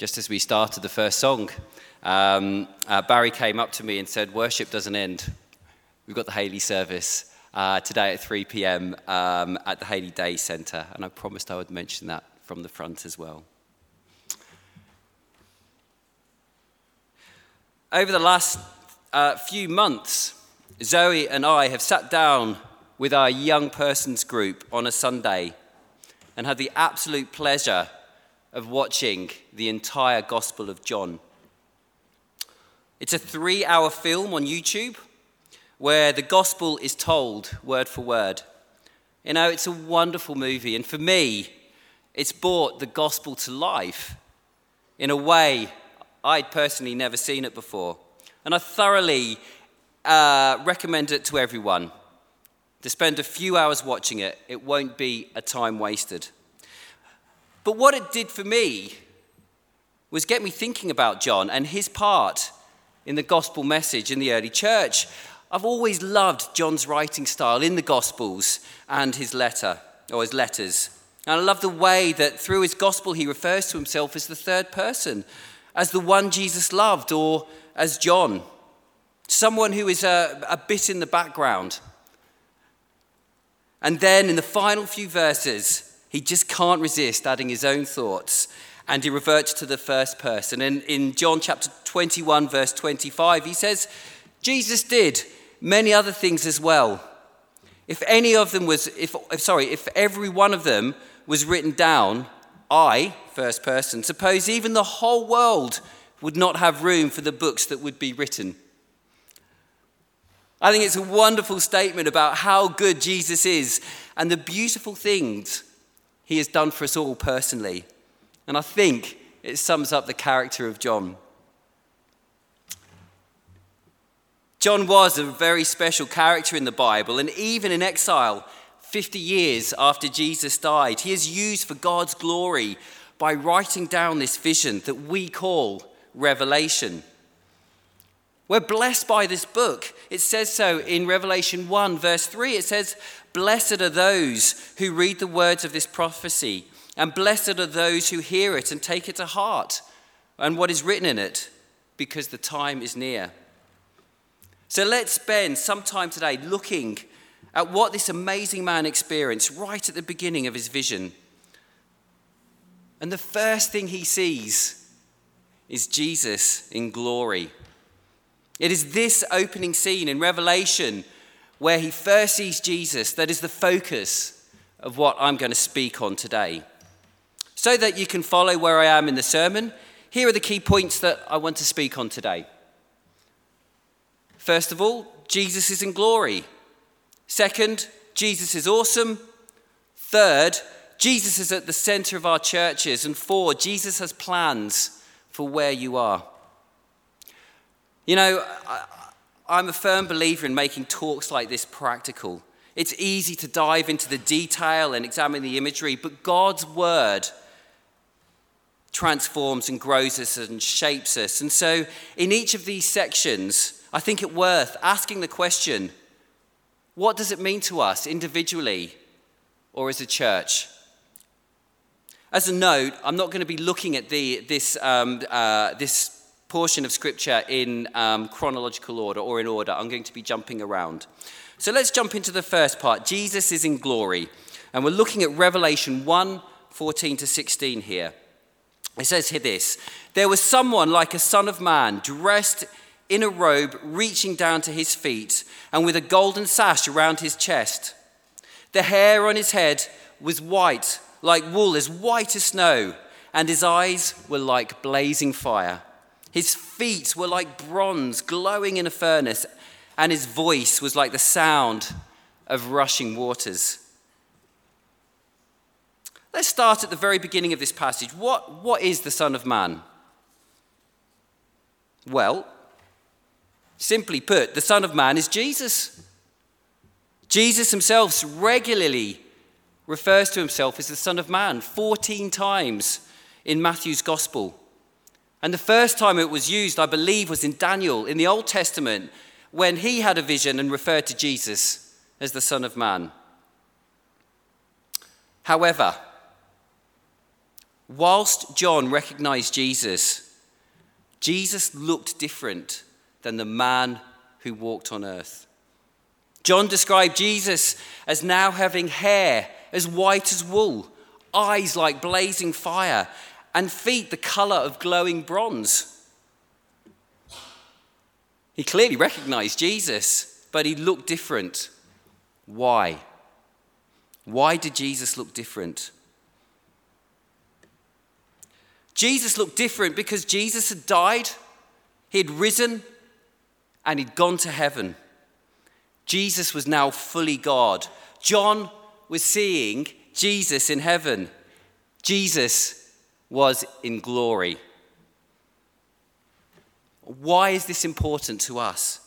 just as we started the first song, um, uh, Barry came up to me and said, Worship doesn't end. We've got the Haley service uh, today at 3 p.m. Um, at the Haley Day Centre, and I promised I would mention that from the front as well. Over the last uh, few months, Zoe and I have sat down with our young persons group on a Sunday and had the absolute pleasure of watching the entire Gospel of John. It's a three hour film on YouTube where the Gospel is told word for word. You know, it's a wonderful movie, and for me, it's brought the Gospel to life in a way I'd personally never seen it before. And I thoroughly uh, recommend it to everyone. To spend a few hours watching it, it won't be a time wasted. But what it did for me was get me thinking about John and his part in the gospel message in the early church. I've always loved John's writing style in the gospels and his letter or his letters. And I love the way that through his gospel he refers to himself as the third person, as the one Jesus loved, or as John, someone who is a, a bit in the background. And then in the final few verses, he just can't resist adding his own thoughts and he reverts to the first person. And in John chapter 21, verse 25, he says, Jesus did many other things as well. If any of them was, if, sorry, if every one of them was written down, I, first person, suppose even the whole world would not have room for the books that would be written. I think it's a wonderful statement about how good Jesus is and the beautiful things he has done for us all personally. And I think it sums up the character of John. John was a very special character in the Bible, and even in exile, 50 years after Jesus died, he is used for God's glory by writing down this vision that we call Revelation. We're blessed by this book. It says so in Revelation 1, verse 3. It says, Blessed are those who read the words of this prophecy, and blessed are those who hear it and take it to heart and what is written in it, because the time is near. So let's spend some time today looking at what this amazing man experienced right at the beginning of his vision. And the first thing he sees is Jesus in glory. It is this opening scene in Revelation where he first sees Jesus, that is the focus of what I'm going to speak on today. So that you can follow where I am in the sermon, here are the key points that I want to speak on today. First of all, Jesus is in glory. Second, Jesus is awesome. Third, Jesus is at the center of our churches. And four, Jesus has plans for where you are. You know, I'm a firm believer in making talks like this practical. It's easy to dive into the detail and examine the imagery, but God's word transforms and grows us and shapes us. And so, in each of these sections, I think it worth asking the question what does it mean to us individually or as a church? As a note, I'm not going to be looking at the, this, um, uh, this portion of scripture in um, chronological order or in order. I'm going to be jumping around. So let's jump into the first part. Jesus is in glory. And we're looking at Revelation 1 14 to 16 here. It says here this There was someone like a son of man, dressed in a robe reaching down to his feet, and with a golden sash around his chest. The hair on his head was white, like wool, as white as snow, and his eyes were like blazing fire. His feet were like bronze glowing in a furnace, and his voice was like the sound of rushing waters. Let's start at the very beginning of this passage. What, what is the Son of Man? Well, simply put, the Son of Man is Jesus. Jesus himself regularly refers to himself as the Son of Man 14 times in Matthew's Gospel. And the first time it was used, I believe, was in Daniel in the Old Testament when he had a vision and referred to Jesus as the Son of Man. However, whilst John recognized Jesus, Jesus looked different than the man who walked on earth. John described Jesus as now having hair as white as wool, eyes like blazing fire, and feet the color of glowing bronze. He clearly recognized Jesus, but he looked different. Why? Why did Jesus look different? Jesus looked different because Jesus had died, he had risen, and he'd gone to heaven. Jesus was now fully God. John was seeing Jesus in heaven. Jesus was in glory. Why is this important to us?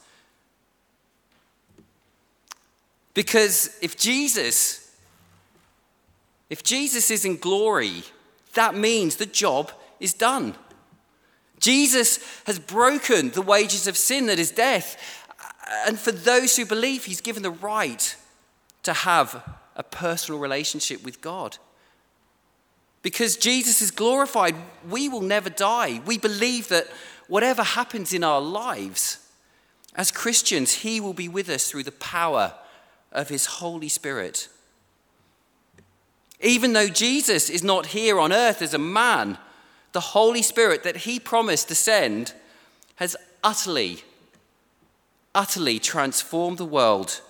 Because if Jesus, if Jesus is in glory, that means the job is done. Jesus has broken the wages of sin that is death. And for those who believe, he's given the right to have a personal relationship with God. Because Jesus is glorified, we will never die. We believe that whatever happens in our lives, as Christians, He will be with us through the power of His Holy Spirit. Even though Jesus is not here on earth as a man, the Holy Spirit that He promised to send has utterly, utterly transformed the world,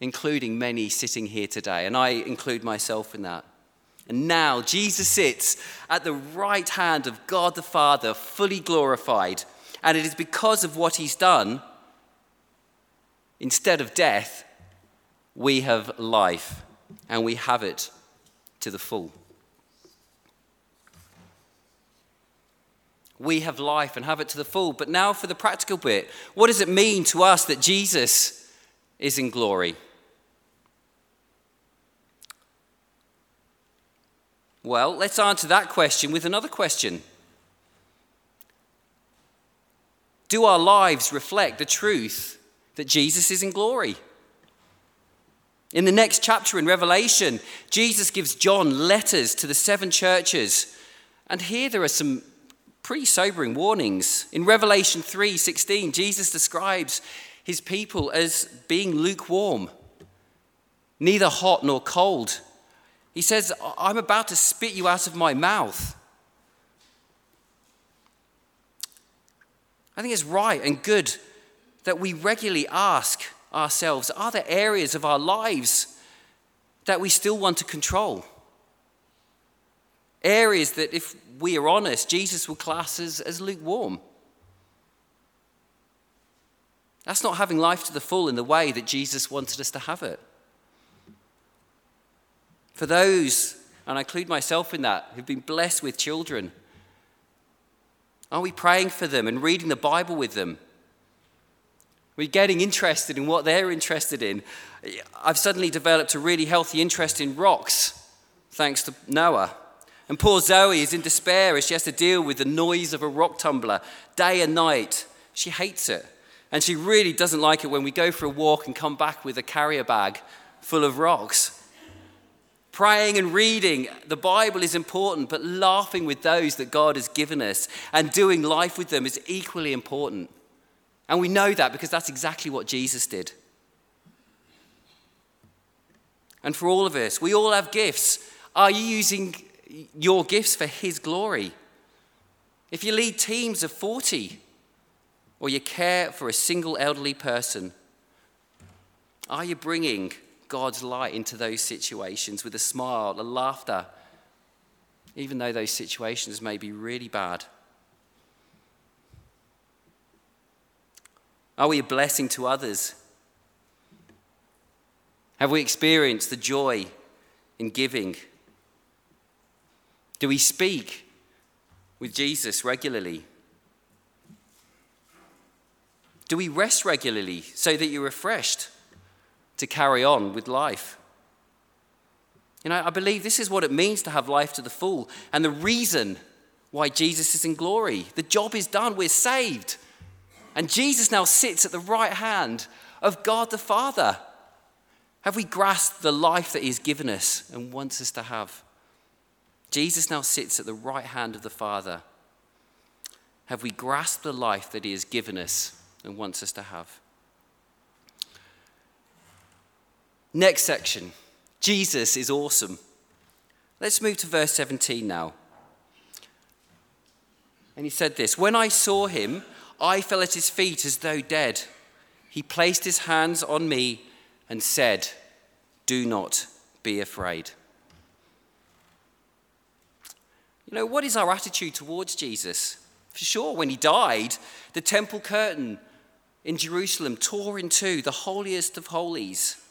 including many sitting here today. And I include myself in that. And now Jesus sits at the right hand of God the Father, fully glorified. And it is because of what he's done, instead of death, we have life, and we have it to the full. We have life and have it to the full. But now for the practical bit what does it mean to us that Jesus is in glory? Well, let's answer that question with another question Do our lives reflect the truth that Jesus is in glory? In the next chapter in Revelation, Jesus gives John letters to the seven churches. And here there are some pretty sobering warnings. In Revelation 3:16, Jesus describes his people as being lukewarm, neither hot nor cold. He says, I'm about to spit you out of my mouth. I think it's right and good that we regularly ask ourselves are there areas of our lives that we still want to control? Areas that, if we are honest, Jesus will class as, as lukewarm. That's not having life to the full in the way that Jesus wanted us to have it. For those, and I include myself in that, who've been blessed with children, are we praying for them and reading the Bible with them? We're getting interested in what they're interested in. I've suddenly developed a really healthy interest in rocks, thanks to Noah. And poor Zoe is in despair as she has to deal with the noise of a rock tumbler day and night. She hates it. And she really doesn't like it when we go for a walk and come back with a carrier bag full of rocks. Praying and reading the Bible is important, but laughing with those that God has given us and doing life with them is equally important. And we know that because that's exactly what Jesus did. And for all of us, we all have gifts. Are you using your gifts for His glory? If you lead teams of 40 or you care for a single elderly person, are you bringing God's light into those situations with a smile, a laughter, even though those situations may be really bad? Are we a blessing to others? Have we experienced the joy in giving? Do we speak with Jesus regularly? Do we rest regularly so that you're refreshed? To carry on with life. You know, I believe this is what it means to have life to the full and the reason why Jesus is in glory. The job is done, we're saved. And Jesus now sits at the right hand of God the Father. Have we grasped the life that He has given us and wants us to have? Jesus now sits at the right hand of the Father. Have we grasped the life that He has given us and wants us to have? Next section Jesus is awesome. Let's move to verse 17 now. And he said this When I saw him, I fell at his feet as though dead. He placed his hands on me and said, Do not be afraid. You know, what is our attitude towards Jesus? For sure, when he died, the temple curtain in Jerusalem tore in two, the holiest of holies.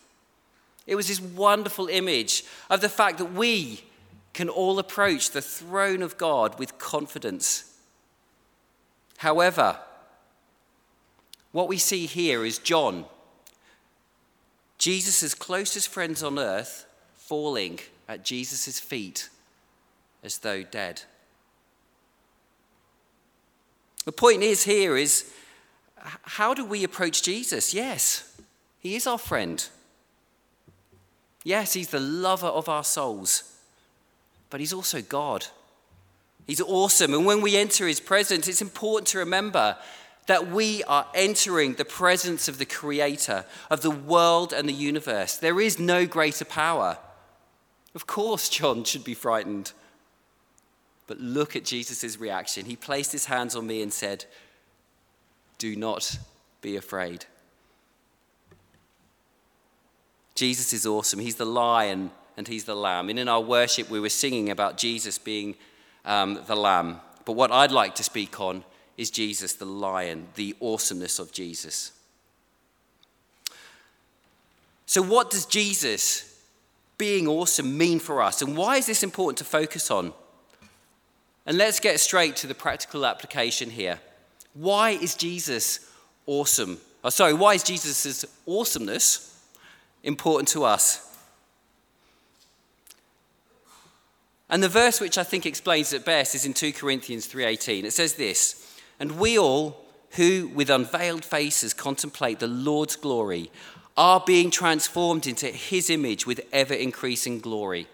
It was this wonderful image of the fact that we can all approach the throne of God with confidence. However, what we see here is John, Jesus' closest friends on earth, falling at Jesus' feet as though dead. The point is here is how do we approach Jesus? Yes, he is our friend. Yes, he's the lover of our souls, but he's also God. He's awesome. And when we enter his presence, it's important to remember that we are entering the presence of the creator of the world and the universe. There is no greater power. Of course, John should be frightened. But look at Jesus' reaction. He placed his hands on me and said, Do not be afraid. Jesus is awesome. He's the lion and he's the lamb. And in our worship, we were singing about Jesus being um, the lamb. But what I'd like to speak on is Jesus, the lion, the awesomeness of Jesus. So, what does Jesus being awesome mean for us? And why is this important to focus on? And let's get straight to the practical application here. Why is Jesus awesome? Oh, sorry, why is Jesus' awesomeness important to us. And the verse which I think explains it best is in 2 Corinthians 3:18. It says this, "And we all who with unveiled faces contemplate the Lord's glory are being transformed into his image with ever increasing glory."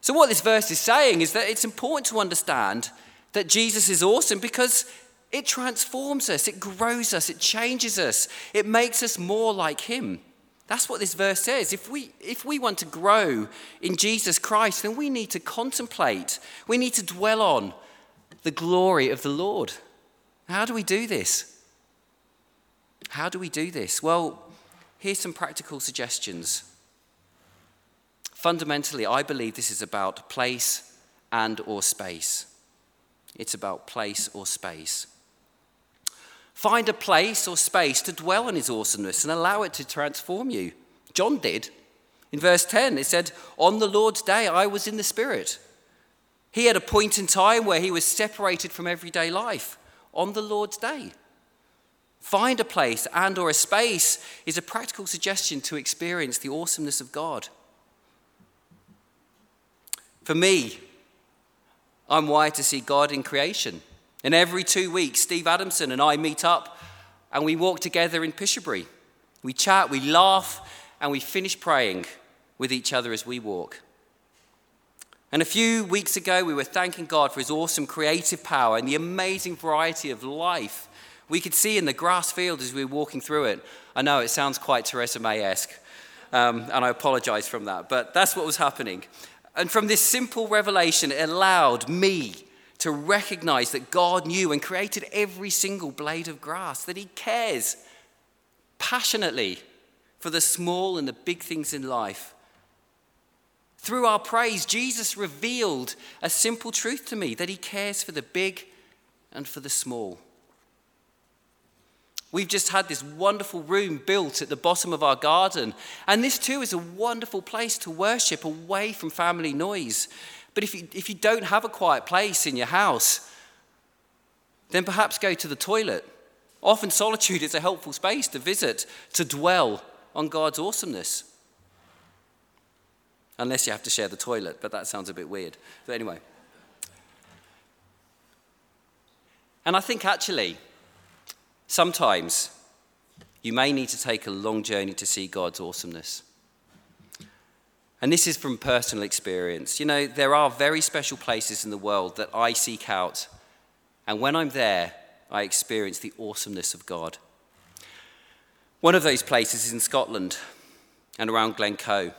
So what this verse is saying is that it's important to understand that Jesus is awesome because it transforms us, it grows us, it changes us, it makes us more like Him. That's what this verse says. If we, if we want to grow in Jesus Christ, then we need to contemplate, we need to dwell on the glory of the Lord. How do we do this? How do we do this? Well, here's some practical suggestions. Fundamentally, I believe this is about place and or space. It's about place or space. Find a place or space to dwell on his awesomeness and allow it to transform you. John did. In verse 10, it said, On the Lord's day, I was in the Spirit. He had a point in time where he was separated from everyday life. On the Lord's day. Find a place and or a space is a practical suggestion to experience the awesomeness of God. For me, I'm wired to see God in creation. And every two weeks, Steve Adamson and I meet up and we walk together in Pishiobury. We chat, we laugh, and we finish praying with each other as we walk. And a few weeks ago, we were thanking God for his awesome creative power and the amazing variety of life we could see in the grass field as we were walking through it. I know it sounds quite Theresa May esque, um, and I apologize from that, but that's what was happening. And from this simple revelation, it allowed me to recognize that God knew and created every single blade of grass, that He cares passionately for the small and the big things in life. Through our praise, Jesus revealed a simple truth to me that He cares for the big and for the small. We've just had this wonderful room built at the bottom of our garden, and this too is a wonderful place to worship away from family noise. But if you, if you don't have a quiet place in your house, then perhaps go to the toilet. Often solitude is a helpful space to visit, to dwell on God's awesomeness. Unless you have to share the toilet, but that sounds a bit weird. But anyway. And I think actually, sometimes you may need to take a long journey to see God's awesomeness. And this is from personal experience. You know, there are very special places in the world that I seek out. And when I'm there, I experience the awesomeness of God. One of those places is in Scotland and around Glencoe.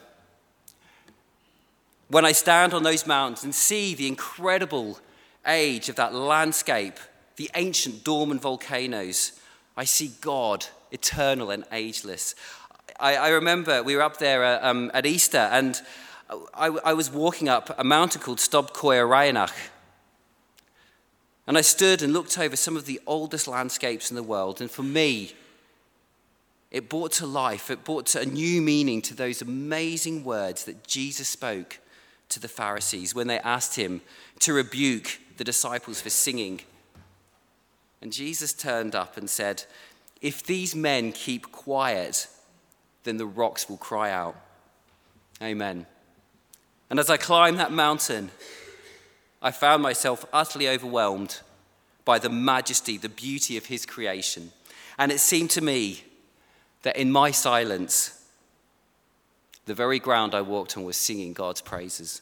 When I stand on those mountains and see the incredible age of that landscape, the ancient dormant volcanoes, I see God, eternal and ageless. I, I remember we were up there uh, um, at Easter and I, I, was walking up a mountain called Stob Coire Raineach. And I stood and looked over some of the oldest landscapes in the world. And for me, it brought to life, it brought to a new meaning to those amazing words that Jesus spoke to the Pharisees when they asked him to rebuke the disciples for singing. And Jesus turned up and said, If these men keep quiet, then the rocks will cry out. Amen. And as I climbed that mountain, I found myself utterly overwhelmed by the majesty, the beauty of his creation. And it seemed to me that in my silence, the very ground I walked on was singing God's praises.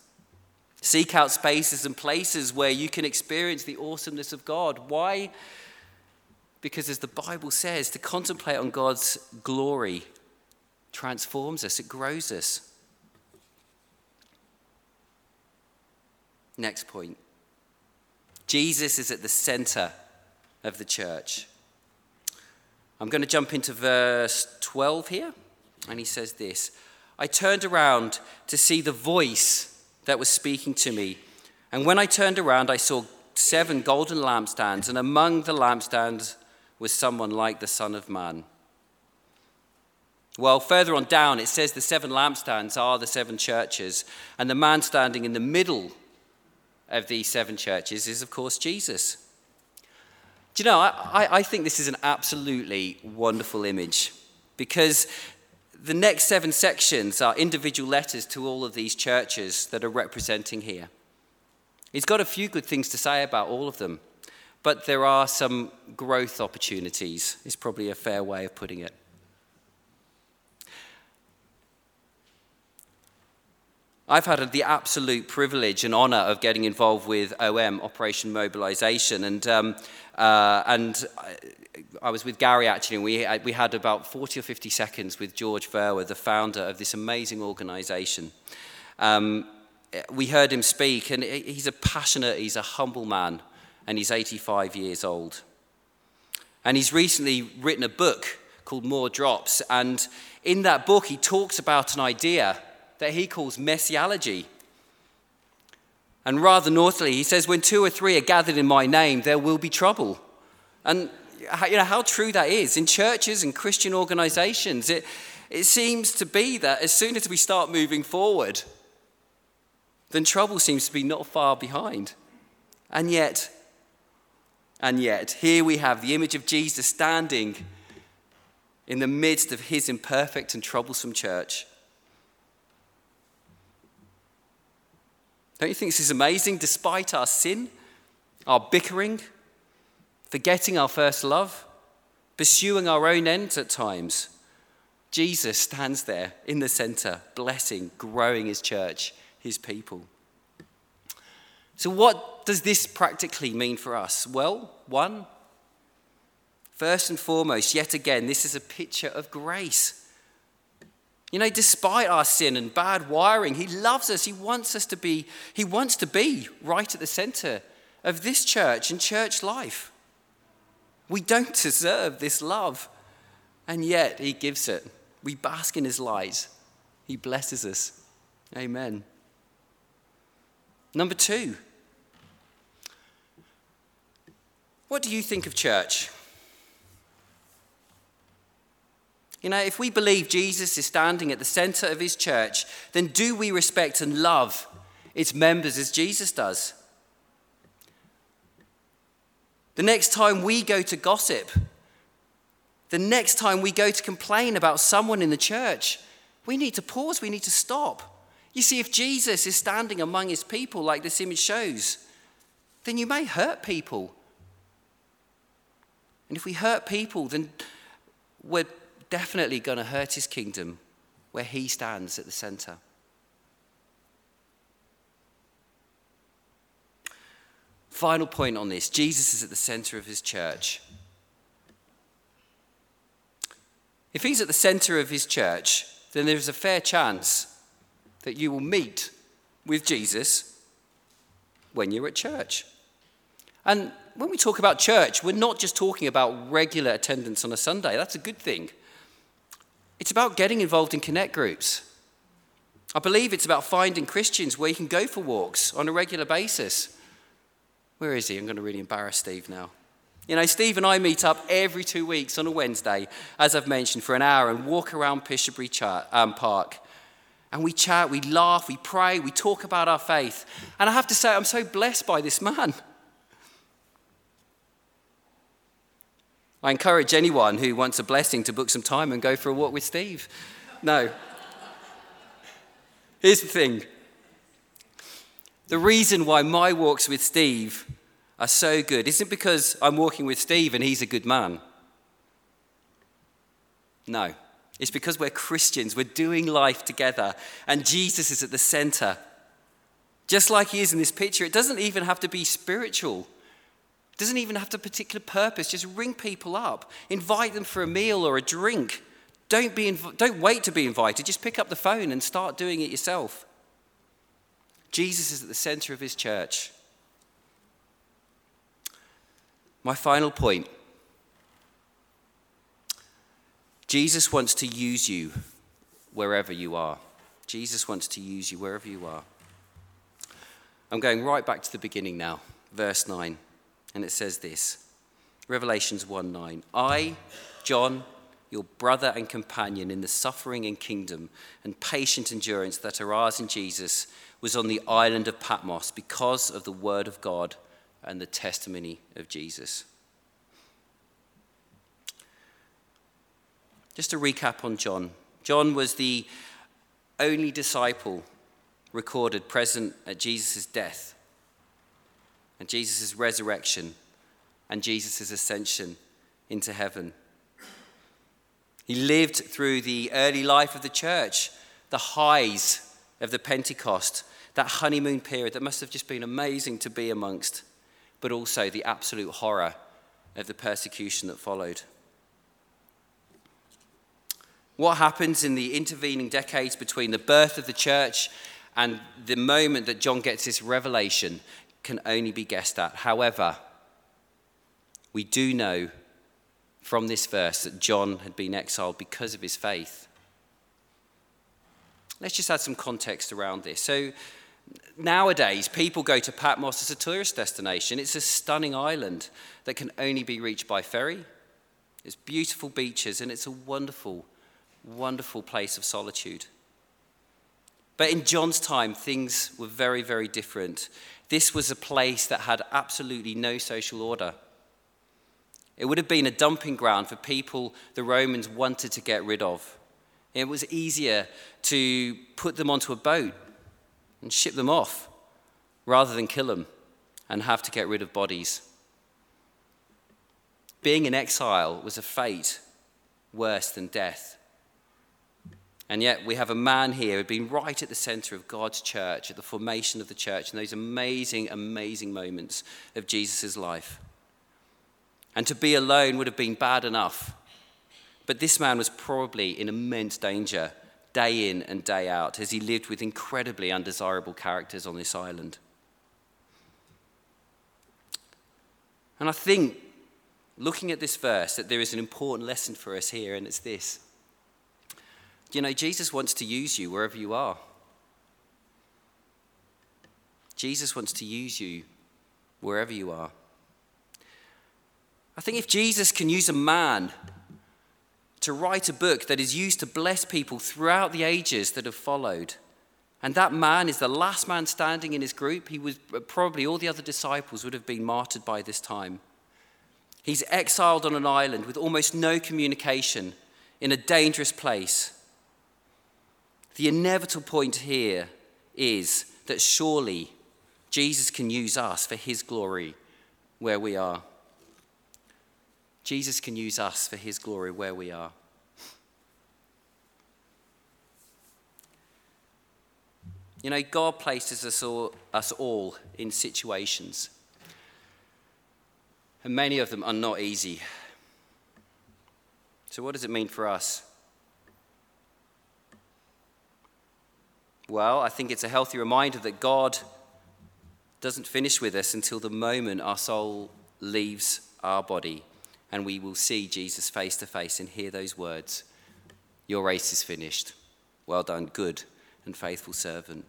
Seek out spaces and places where you can experience the awesomeness of God. Why? Because, as the Bible says, to contemplate on God's glory transforms us, it grows us. Next point Jesus is at the center of the church. I'm going to jump into verse 12 here, and he says this I turned around to see the voice that was speaking to me. And when I turned around, I saw seven golden lampstands, and among the lampstands was someone like the Son of Man. Well, further on down, it says the seven lampstands are the seven churches, and the man standing in the middle of these seven churches is, of course, Jesus. Do you know, I, I think this is an absolutely wonderful image because the next seven sections are individual letters to all of these churches that are representing here. He's got a few good things to say about all of them, but there are some growth opportunities, is probably a fair way of putting it. I've had the absolute privilege and honour of getting involved with OM, Operation Mobilisation, and, um, uh, and I was with Gary actually, and we, we had about 40 or 50 seconds with George Verwer, the founder of this amazing organisation. Um, we heard him speak, and he's a passionate, he's a humble man, and he's 85 years old. And he's recently written a book called More Drops, and in that book, he talks about an idea that he calls messiology. And rather northly, he says, When two or three are gathered in my name, there will be trouble. And you know how true that is in churches and Christian organizations. It, it seems to be that as soon as we start moving forward, then trouble seems to be not far behind. And yet, and yet, here we have the image of Jesus standing in the midst of his imperfect and troublesome church. Don't you think this is amazing? Despite our sin, our bickering, forgetting our first love, pursuing our own ends at times, Jesus stands there in the center, blessing, growing his church, his people. So, what does this practically mean for us? Well, one, first and foremost, yet again, this is a picture of grace. You know, despite our sin and bad wiring, He loves us. He wants us to be, He wants to be right at the center of this church and church life. We don't deserve this love, and yet He gives it. We bask in His light. He blesses us. Amen. Number two, what do you think of church? You know, if we believe Jesus is standing at the center of his church, then do we respect and love its members as Jesus does? The next time we go to gossip, the next time we go to complain about someone in the church, we need to pause, we need to stop. You see, if Jesus is standing among his people, like this image shows, then you may hurt people. And if we hurt people, then we're definitely going to hurt his kingdom where he stands at the center. Final point on this Jesus is at the center of his church. If he's at the center of his church, then there is a fair chance that you will meet with Jesus when you're at church. And when we talk about church, we're not just talking about regular attendance on a Sunday. That's a good thing. It's about getting involved in connect groups. I believe it's about finding Christians where you can go for walks on a regular basis. Where is he? I'm going to really embarrass Steve now. You know, Steve and I meet up every two weeks on a Wednesday, as I've mentioned, for an hour and walk around Pishiobury um, Park. And we chat, we laugh, we pray, we talk about our faith. And I have to say, I'm so blessed by this man. I encourage anyone who wants a blessing to book some time and go for a walk with Steve. No. Here's the thing the reason why my walks with Steve are so good isn't because I'm walking with Steve and he's a good man. No, it's because we're Christians, we're doing life together, and Jesus is at the center. Just like he is in this picture, it doesn't even have to be spiritual. Doesn't even have a particular purpose. Just ring people up, invite them for a meal or a drink. Don't, be inv- don't wait to be invited. Just pick up the phone and start doing it yourself. Jesus is at the center of his church. My final point Jesus wants to use you wherever you are. Jesus wants to use you wherever you are. I'm going right back to the beginning now, verse 9, and it says this Revelations 1 9. I, John, your brother and companion in the suffering and kingdom and patient endurance that are ours in Jesus, was on the island of Patmos because of the word of God and the testimony of Jesus. Just to recap on John John was the only disciple recorded present at Jesus' death and Jesus' resurrection and Jesus' ascension into heaven. He lived through the early life of the church, the highs of the Pentecost, that honeymoon period that must have just been amazing to be amongst but also the absolute horror of the persecution that followed. What happens in the intervening decades between the birth of the church and the moment that John gets this revelation can only be guessed at. However, we do know from this verse that John had been exiled because of his faith. Let's just add some context around this. So, Nowadays, people go to Patmos as a tourist destination. It's a stunning island that can only be reached by ferry. It's beautiful beaches and it's a wonderful, wonderful place of solitude. But in John's time, things were very, very different. This was a place that had absolutely no social order. It would have been a dumping ground for people the Romans wanted to get rid of. It was easier to put them onto a boat and ship them off rather than kill them and have to get rid of bodies. Being in exile was a fate worse than death. And yet, we have a man here who'd been right at the center of God's church, at the formation of the church, in those amazing, amazing moments of Jesus' life. And to be alone would have been bad enough. But this man was probably in immense danger day in and day out as he lived with incredibly undesirable characters on this island. And I think, looking at this verse, that there is an important lesson for us here, and it's this. You know, Jesus wants to use you wherever you are. Jesus wants to use you wherever you are. I think if Jesus can use a man to write a book that is used to bless people throughout the ages that have followed. And that man is the last man standing in his group. He was probably all the other disciples would have been martyred by this time. He's exiled on an island with almost no communication in a dangerous place. The inevitable point here is that surely Jesus can use us for his glory where we are. Jesus can use us for his glory where we are. You know, God places us all, us all in situations. And many of them are not easy. So, what does it mean for us? Well, I think it's a healthy reminder that God doesn't finish with us until the moment our soul leaves our body and we will see Jesus face to face and hear those words Your race is finished. Well done, good and faithful servant.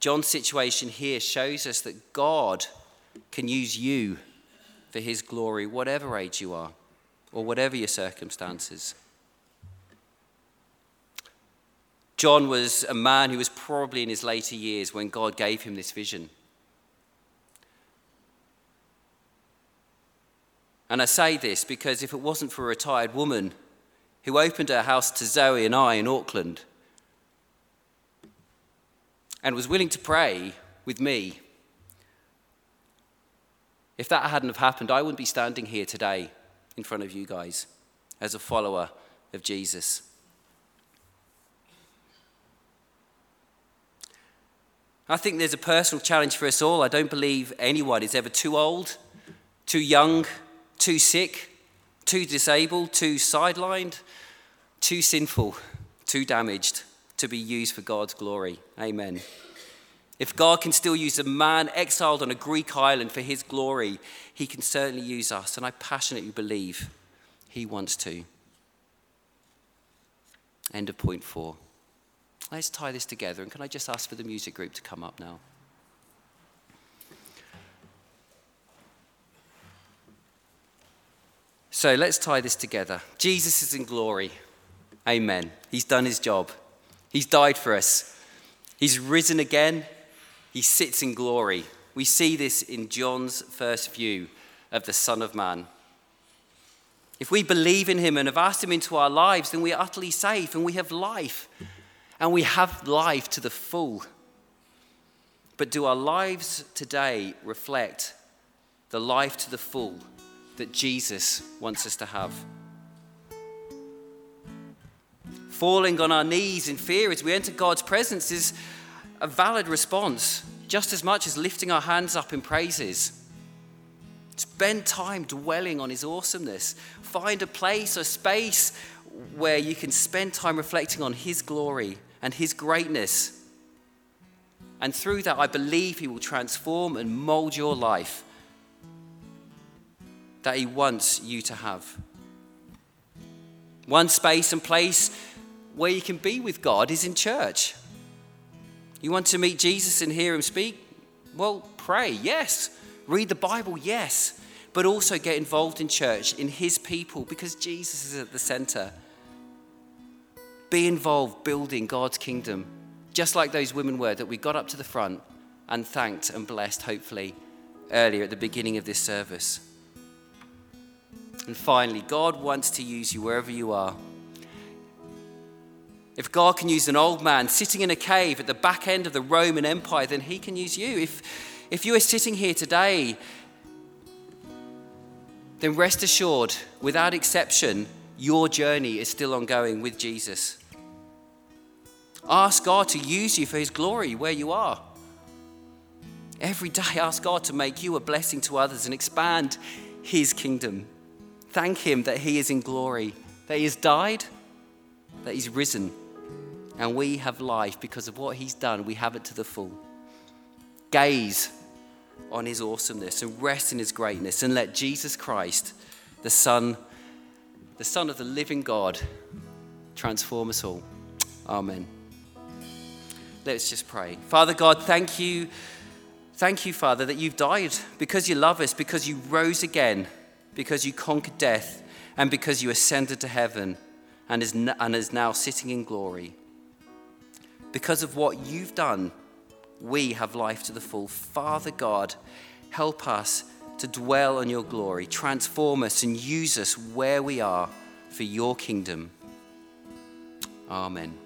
John's situation here shows us that God can use you for his glory, whatever age you are or whatever your circumstances. John was a man who was probably in his later years when God gave him this vision. And I say this because if it wasn't for a retired woman who opened her house to Zoe and I in Auckland and was willing to pray with me, if that hadn't have happened, I wouldn't be standing here today in front of you guys as a follower of Jesus. I think there's a personal challenge for us all. I don't believe anyone is ever too old, too young, too sick, too disabled, too sidelined, too sinful, too damaged to be used for God's glory. Amen. If God can still use a man exiled on a Greek island for his glory, he can certainly use us. And I passionately believe he wants to. End of point four. Let's tie this together. And can I just ask for the music group to come up now? So let's tie this together. Jesus is in glory. Amen. He's done his job. He's died for us. He's risen again. He sits in glory. We see this in John's first view of the Son of Man. If we believe in him and have asked him into our lives, then we are utterly safe and we have life and we have life to the full. But do our lives today reflect the life to the full that Jesus wants us to have? Falling on our knees in fear as we enter God's presence is a valid response, just as much as lifting our hands up in praises. Spend time dwelling on His awesomeness. Find a place or space where you can spend time reflecting on His glory and His greatness. And through that, I believe He will transform and mold your life that He wants you to have. One space and place where you can be with God is in church. You want to meet Jesus and hear Him speak? Well, pray, yes. Read the Bible, yes. But also get involved in church, in His people, because Jesus is at the center. Be involved building God's kingdom, just like those women were that we got up to the front and thanked and blessed, hopefully, earlier at the beginning of this service. And finally, God wants to use you wherever you are. If God can use an old man sitting in a cave at the back end of the Roman Empire, then he can use you. If, if you are sitting here today, then rest assured, without exception, your journey is still ongoing with Jesus. Ask God to use you for His glory where you are. Every day, ask God to make you a blessing to others and expand His kingdom. Thank Him that He is in glory, that He has died, that He's risen, and we have life because of what He's done. We have it to the full. Gaze on His awesomeness and rest in His greatness, and let Jesus Christ, the Son the Son of the living God, transform us all. Amen. Let's just pray. Father God, thank you. Thank you, Father, that you've died because you love us, because you rose again, because you conquered death, and because you ascended to heaven and is, and is now sitting in glory. Because of what you've done, we have life to the full. Father God, help us to dwell on your glory. Transform us and use us where we are for your kingdom. Amen.